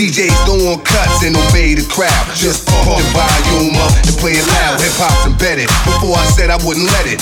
DJs throwing cuts and obey the crowd. Just pump the volume up and play it loud. Hip hop's embedded. Before I said I wouldn't let it.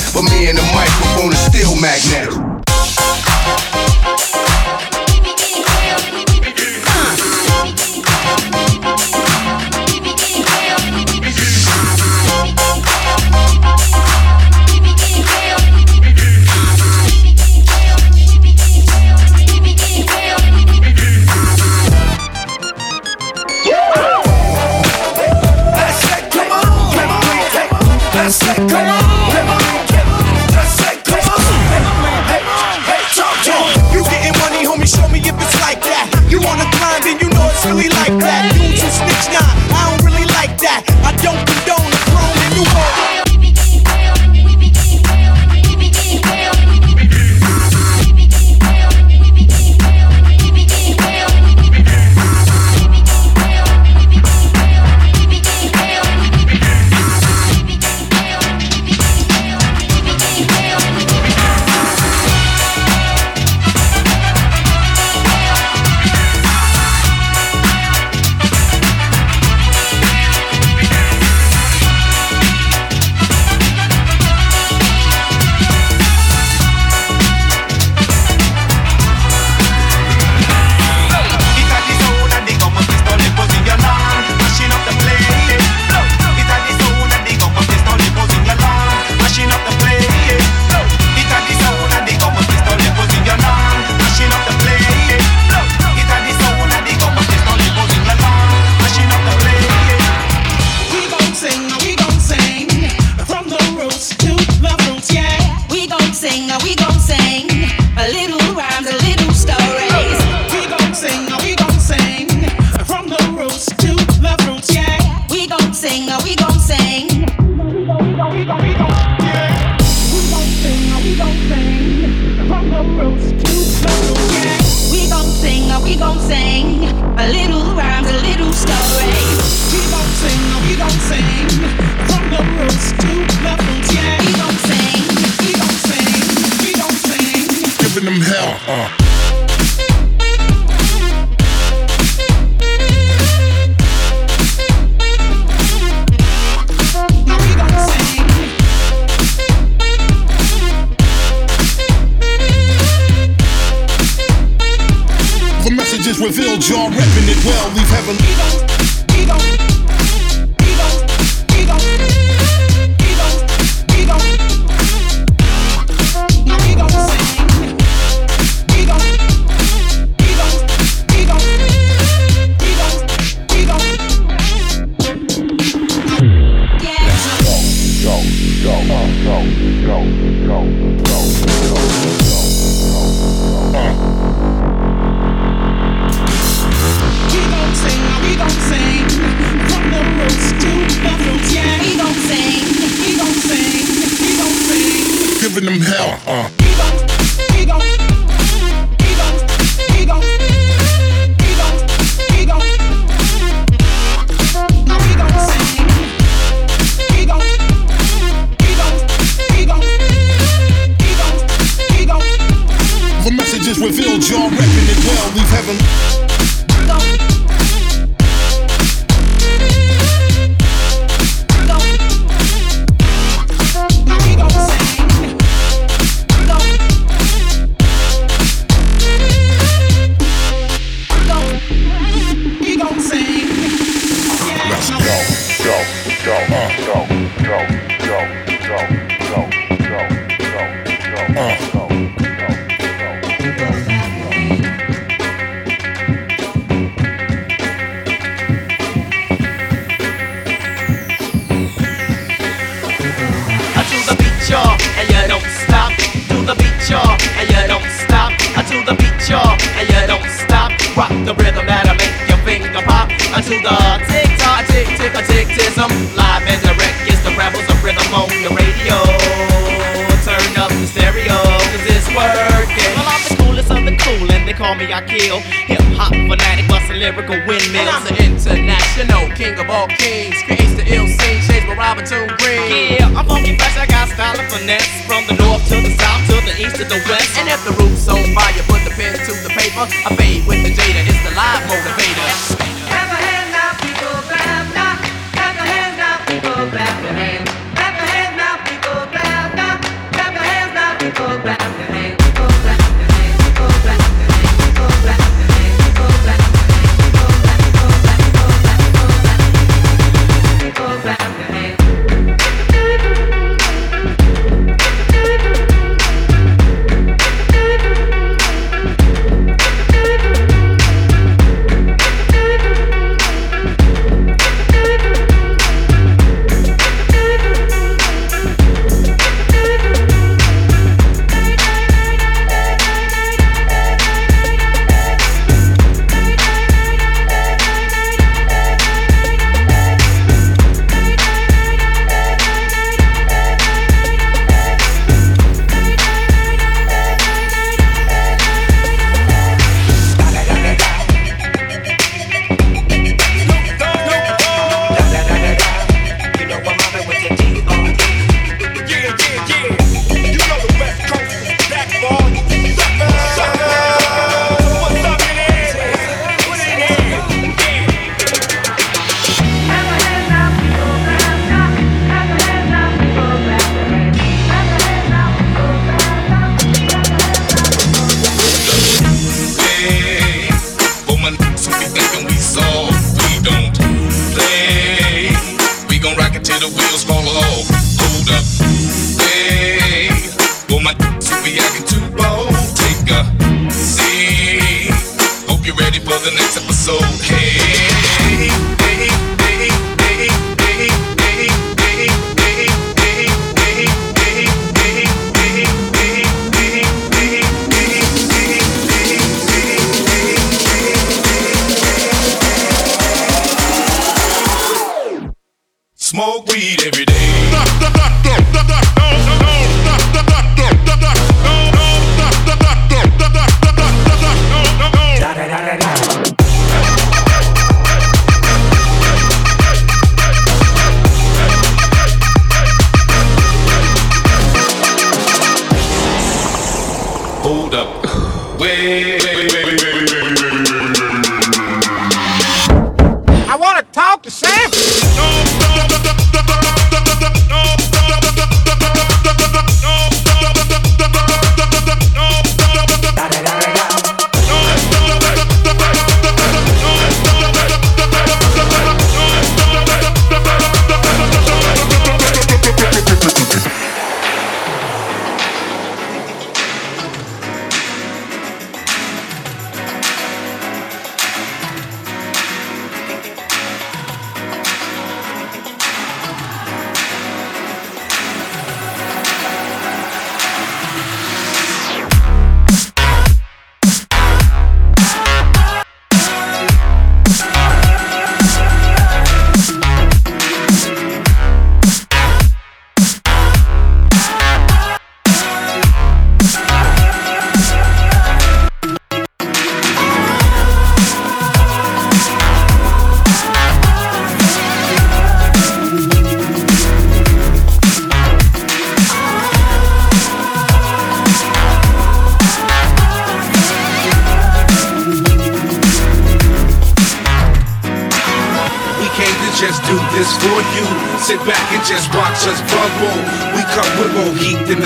giving them hell. Uh.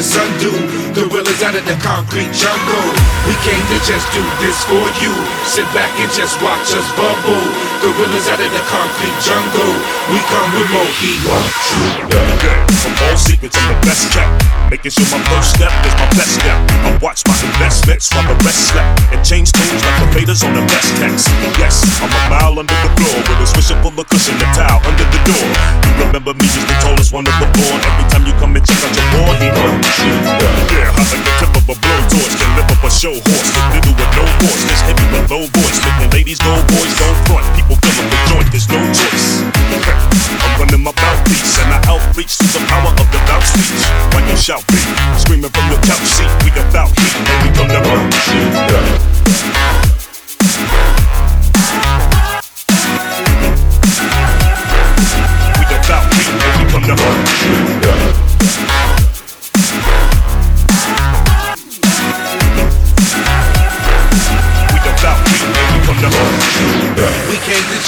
The sun do. Gorillas out of the concrete jungle. We came to just do this for you. Sit back and just watch us bubble. Gorillas out of the concrete jungle. We come with more heat. Yeah, from all secrets, I'm the best kept. Making sure my first step is my best step. I watch my investments while the rest slept. And change tunes like the Raiders on the best text. Yes, I'm a mile under the floor with a swisher full of cushion, a towel under the door. You remember me as the tallest one of the four. Every time you come and check out your board, he knows. Yeah, hot like the tip of a blowtorch can lift up a show horse. Little with no force, this heavy with low voice. Making ladies go, boys don't front. People up the joint, there's no choice. Running my mouthpiece and I outreach to the power of the mouth speech. When you shout beat, screaming from your couch seat, we about heat and we come to run.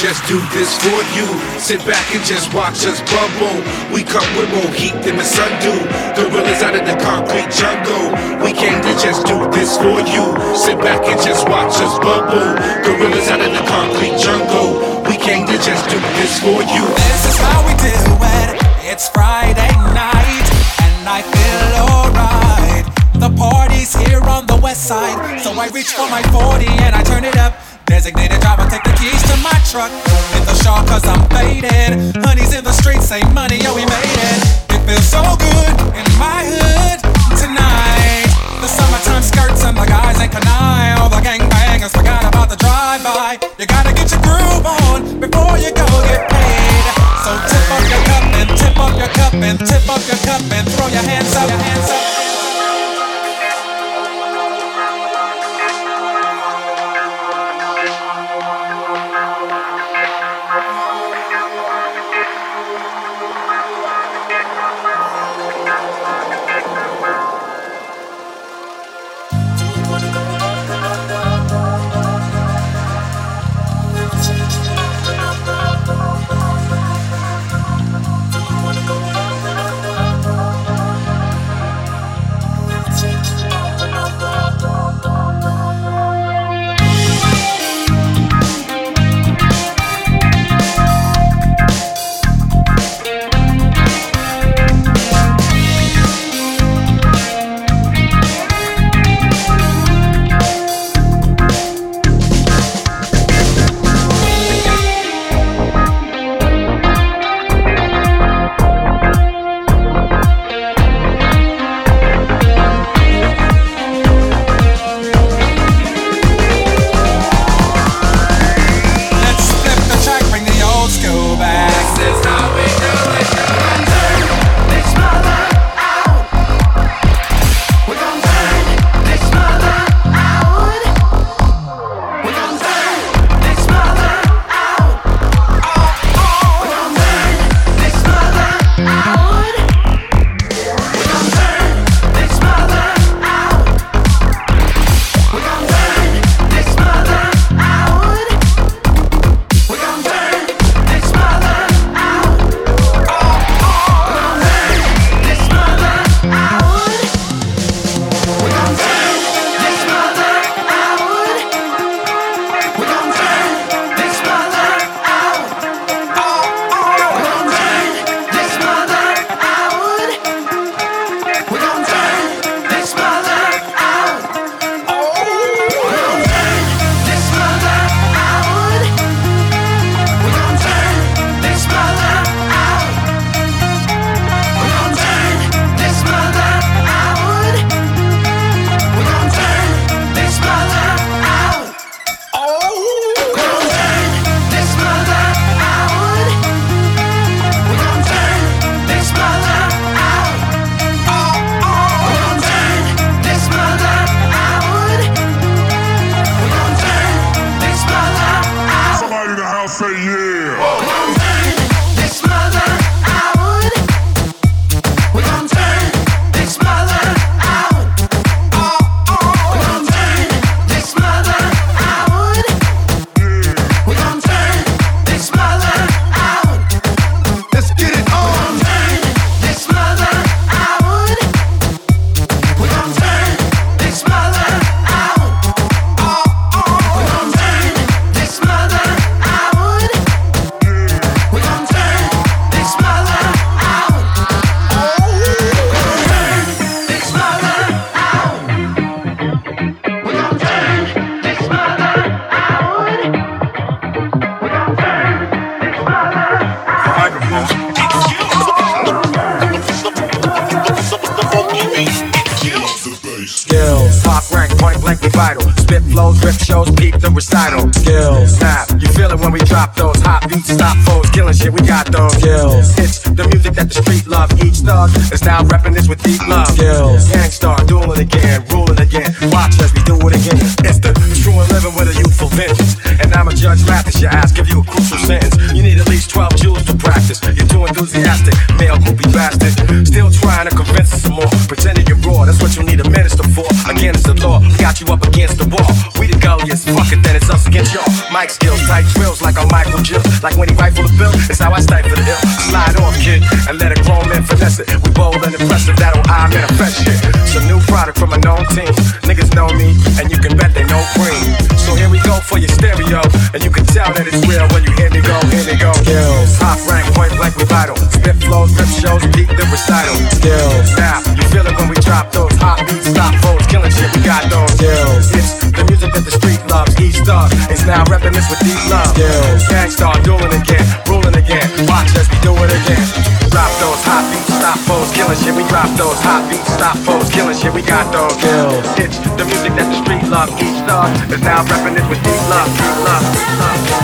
Just do this for you. Sit back and just watch us bubble. We come with more heat than the sun do. Gorillas out of the concrete jungle. We came to just do this for you. Sit back and just watch us bubble. Gorillas out of the concrete jungle. We came to just do this for you. This is how we do it. It's Friday night, and I feel alright. The party's here on the west side, so I reach for my 40 and I turn it up. Designated driver, take the keys to my truck. Hit the shawl cause I'm faded. Honey's in the streets, say money, yo, we made it. It feels so good in my hood tonight. The summertime skirts and the guys ain't canine. All the gangbangers forgot about the drive-by. You gotta get your now rapping this with deep love, deep love. Deep love.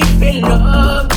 Deep in love,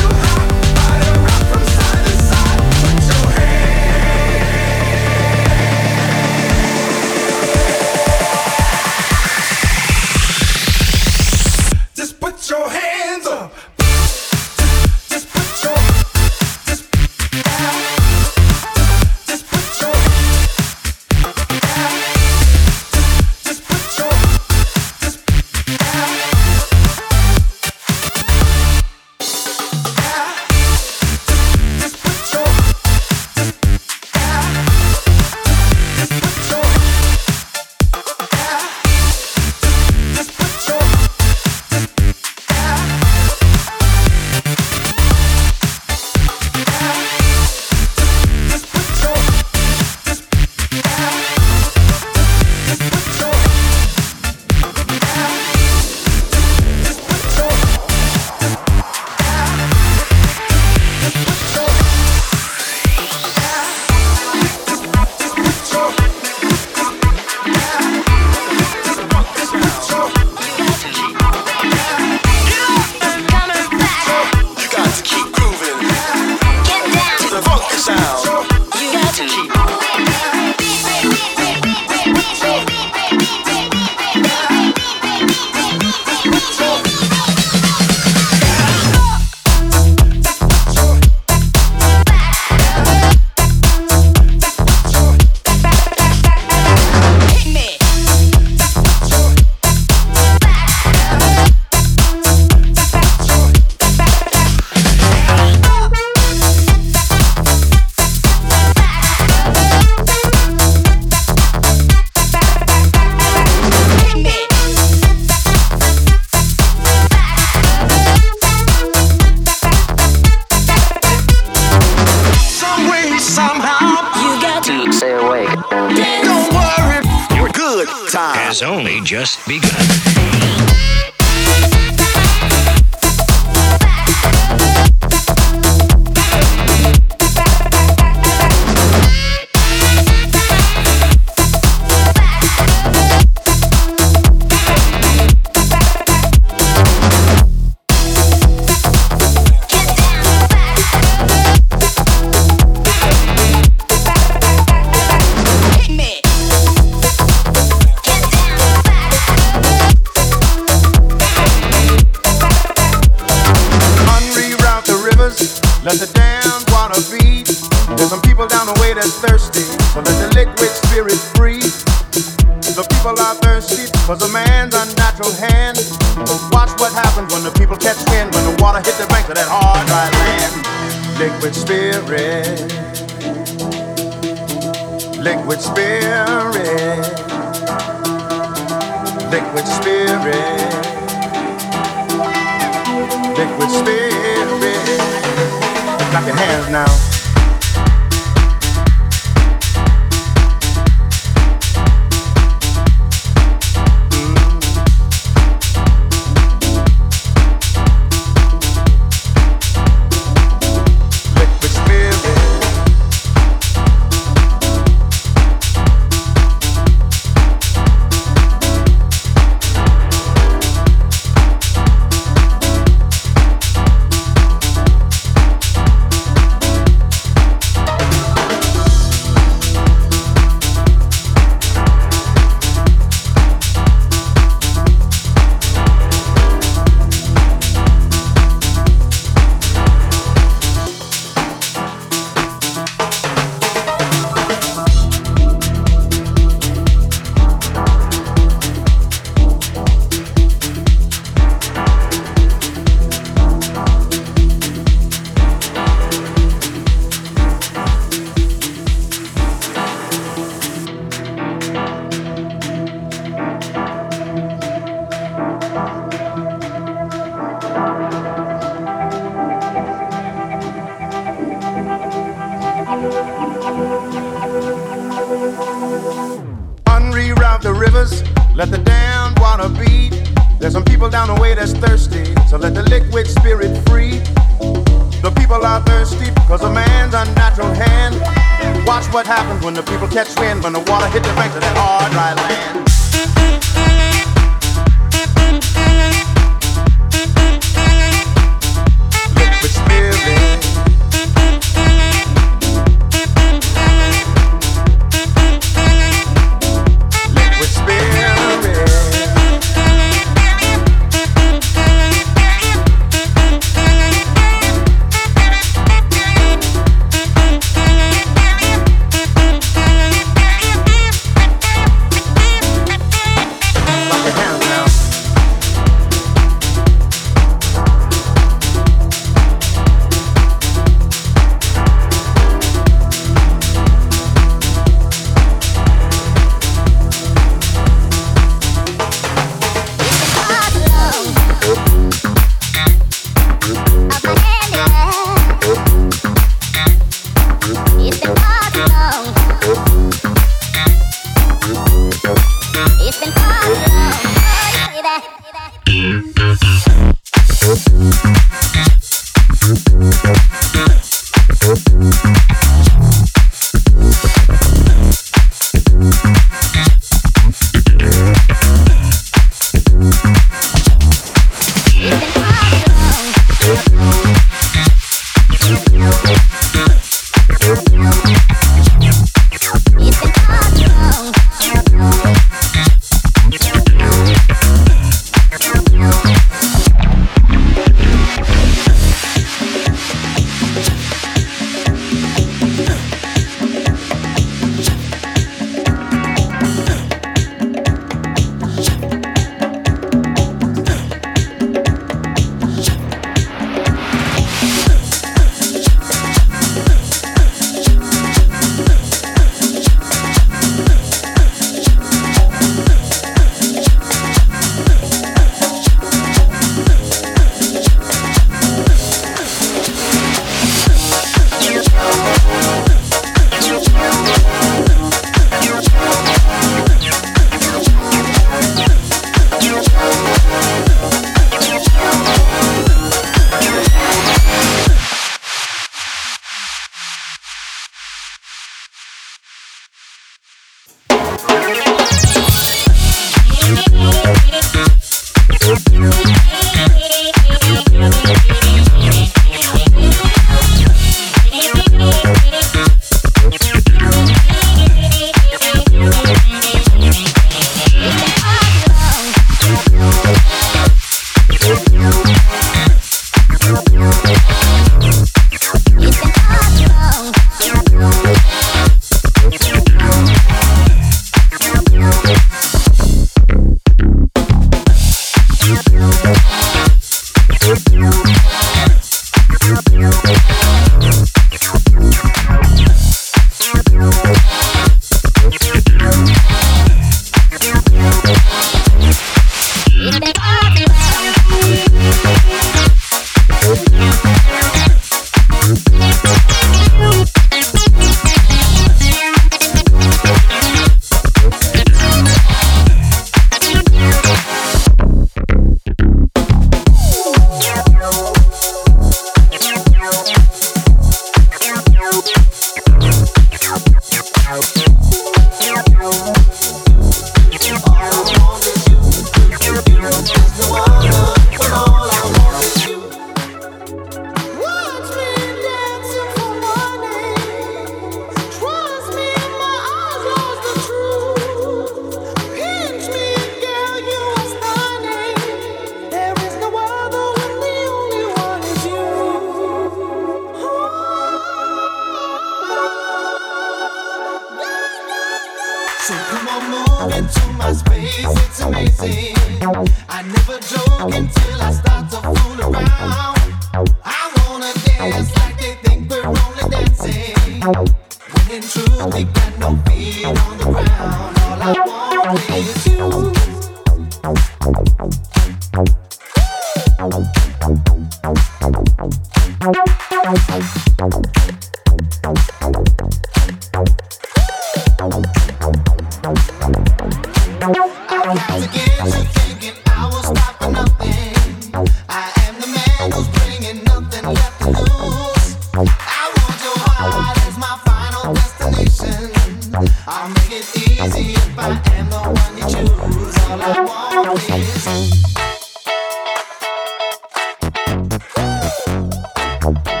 Bye.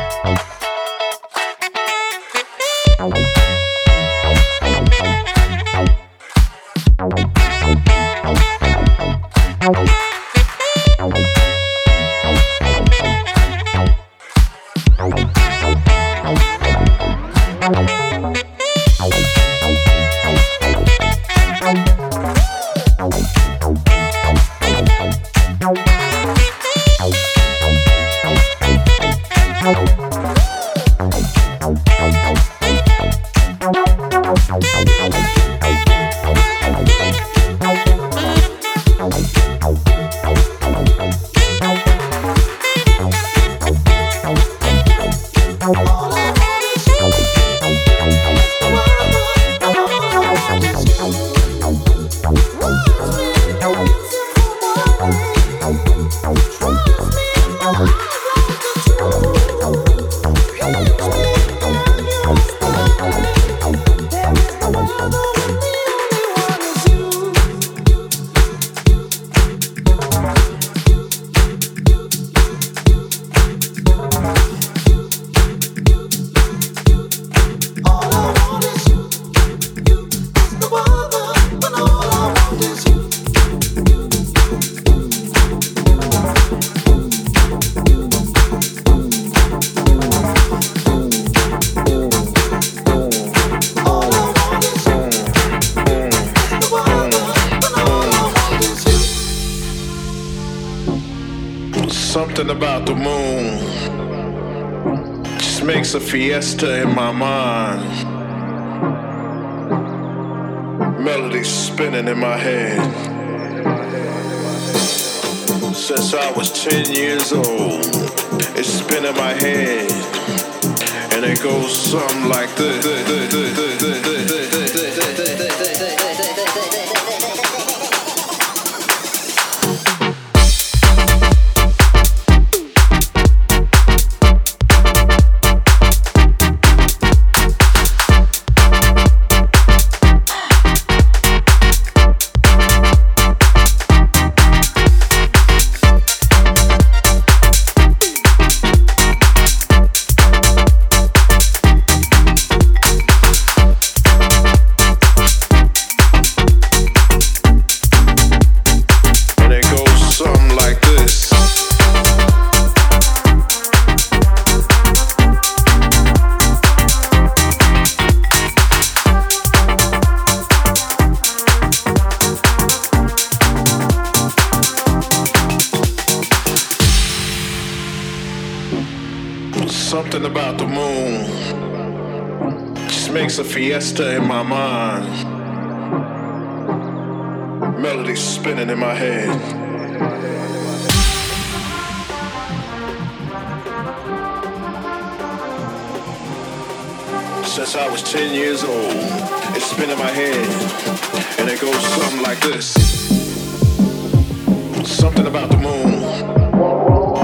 fiesta in my mind. Melodies spinning in my head. Since I was 10 years fiesta in my mind, melody spinning in my head. Since I was 10 years old, it's spinning my head, and it goes something like this. Something about the moon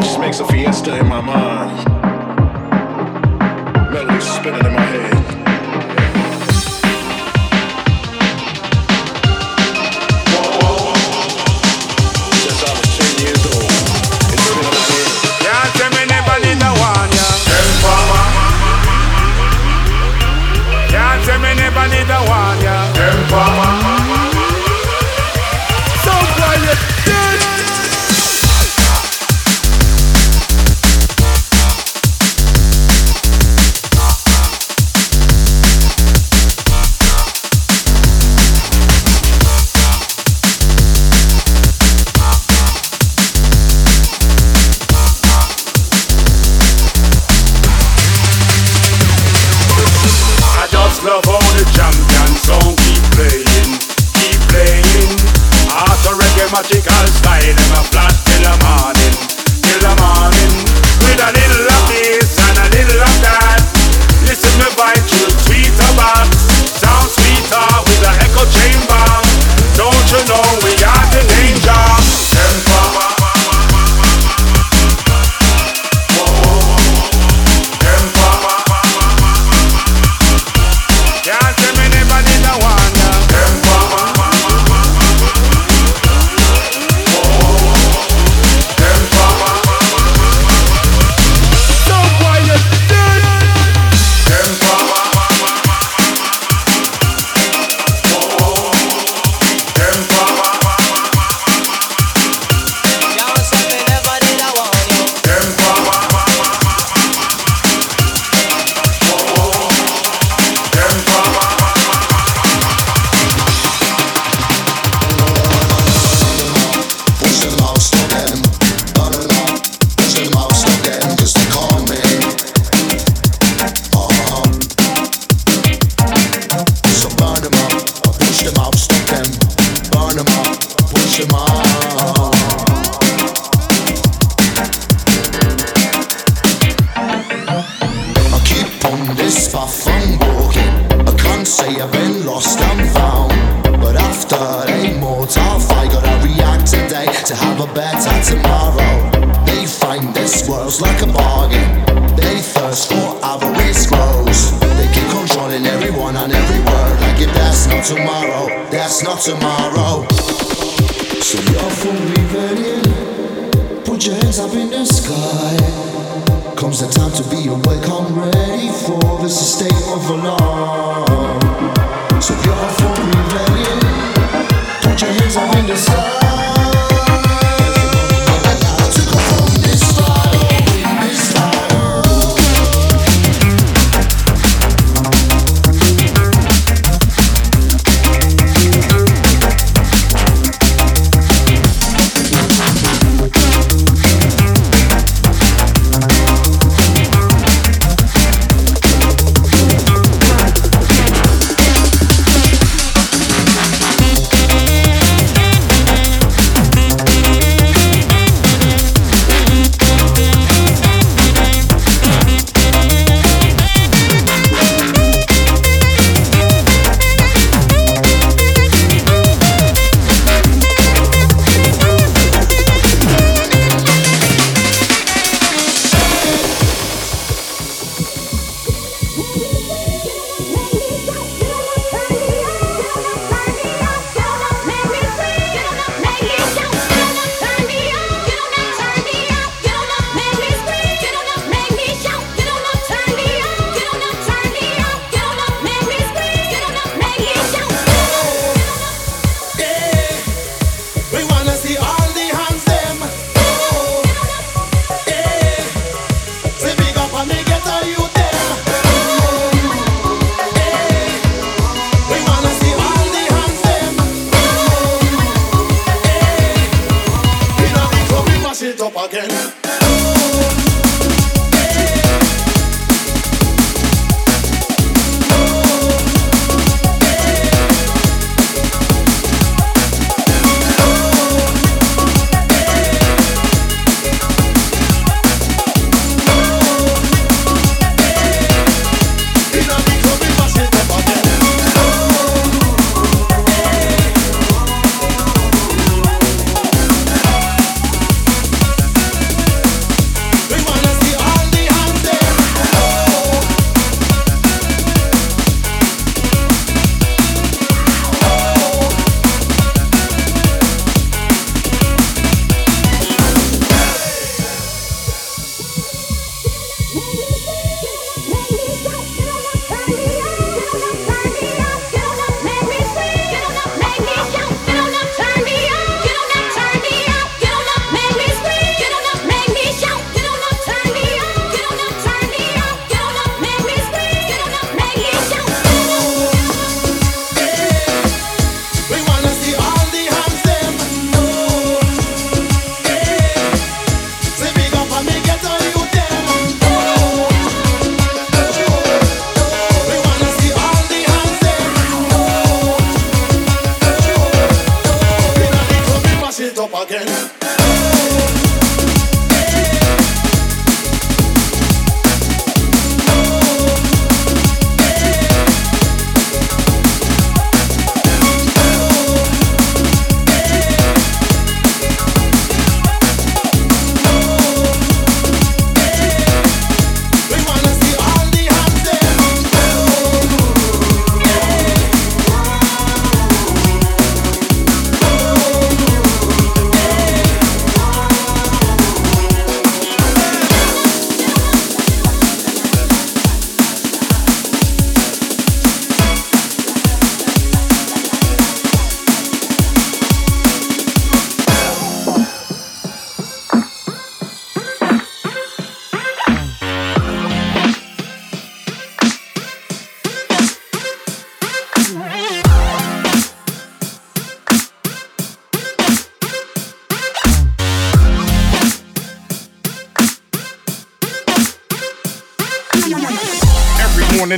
just makes a fiesta in my mind.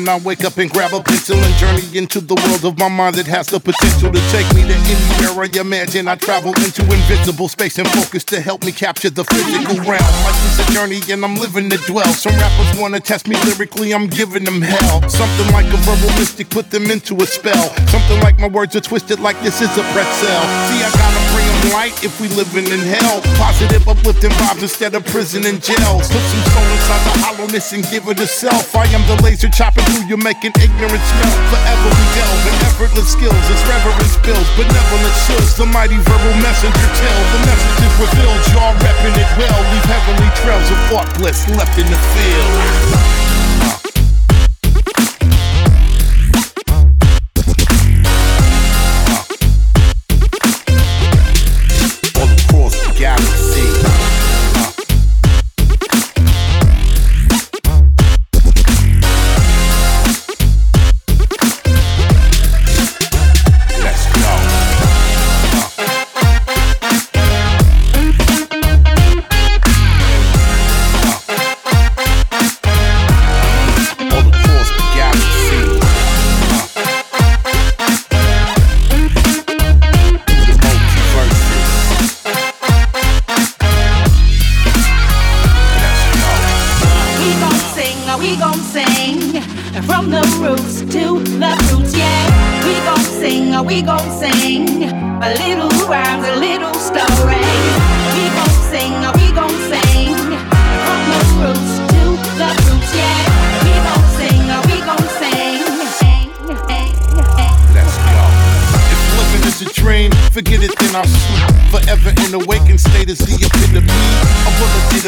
I wake up and grab a pencil and journey into the world of my mind that has the potential to take me to anywhere I imagine. I travel into invisible space and focus to help me capture the physical realm. Life is a journey and I'm living to dwell. Some rappers wanna test me lyrically, I'm giving them hell. Something like a verbal mystic, put them into a spell. Something like my words are twisted like this is a pretzel. See, I got 'em bring 'em light if we living in hell. Positive, uplifting vibes instead of prison and jails. Put some soul inside the hollowness and give it a self. I am the laser chopping through you, making ignorance melt. Forever we delve in effortless skills as reverence builds. Benevolent chills, the mighty verbal messenger tell. The message is revealed, y'all repping it well. Leave heavenly trails of thought left in the field.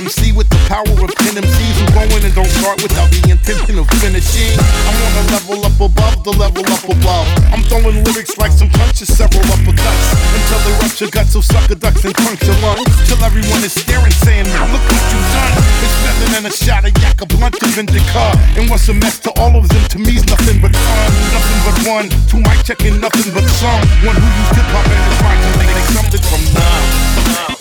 MC with the power of 10 MCs who go in and don't start without the intention of finishing. I'm on a level up above the level up above. I'm throwing lyrics like some punches, several uppercuts until they rupture guts of sucker ducks and your lungs. Till everyone is staring, saying, Look what you done. It's better than a shot of yak, a blunt of indica. And what's a mess to all of them? To me's nothing but fun, nothing but one. Two mic checking, nothing but some. One who used hip hop and mind to make something from none.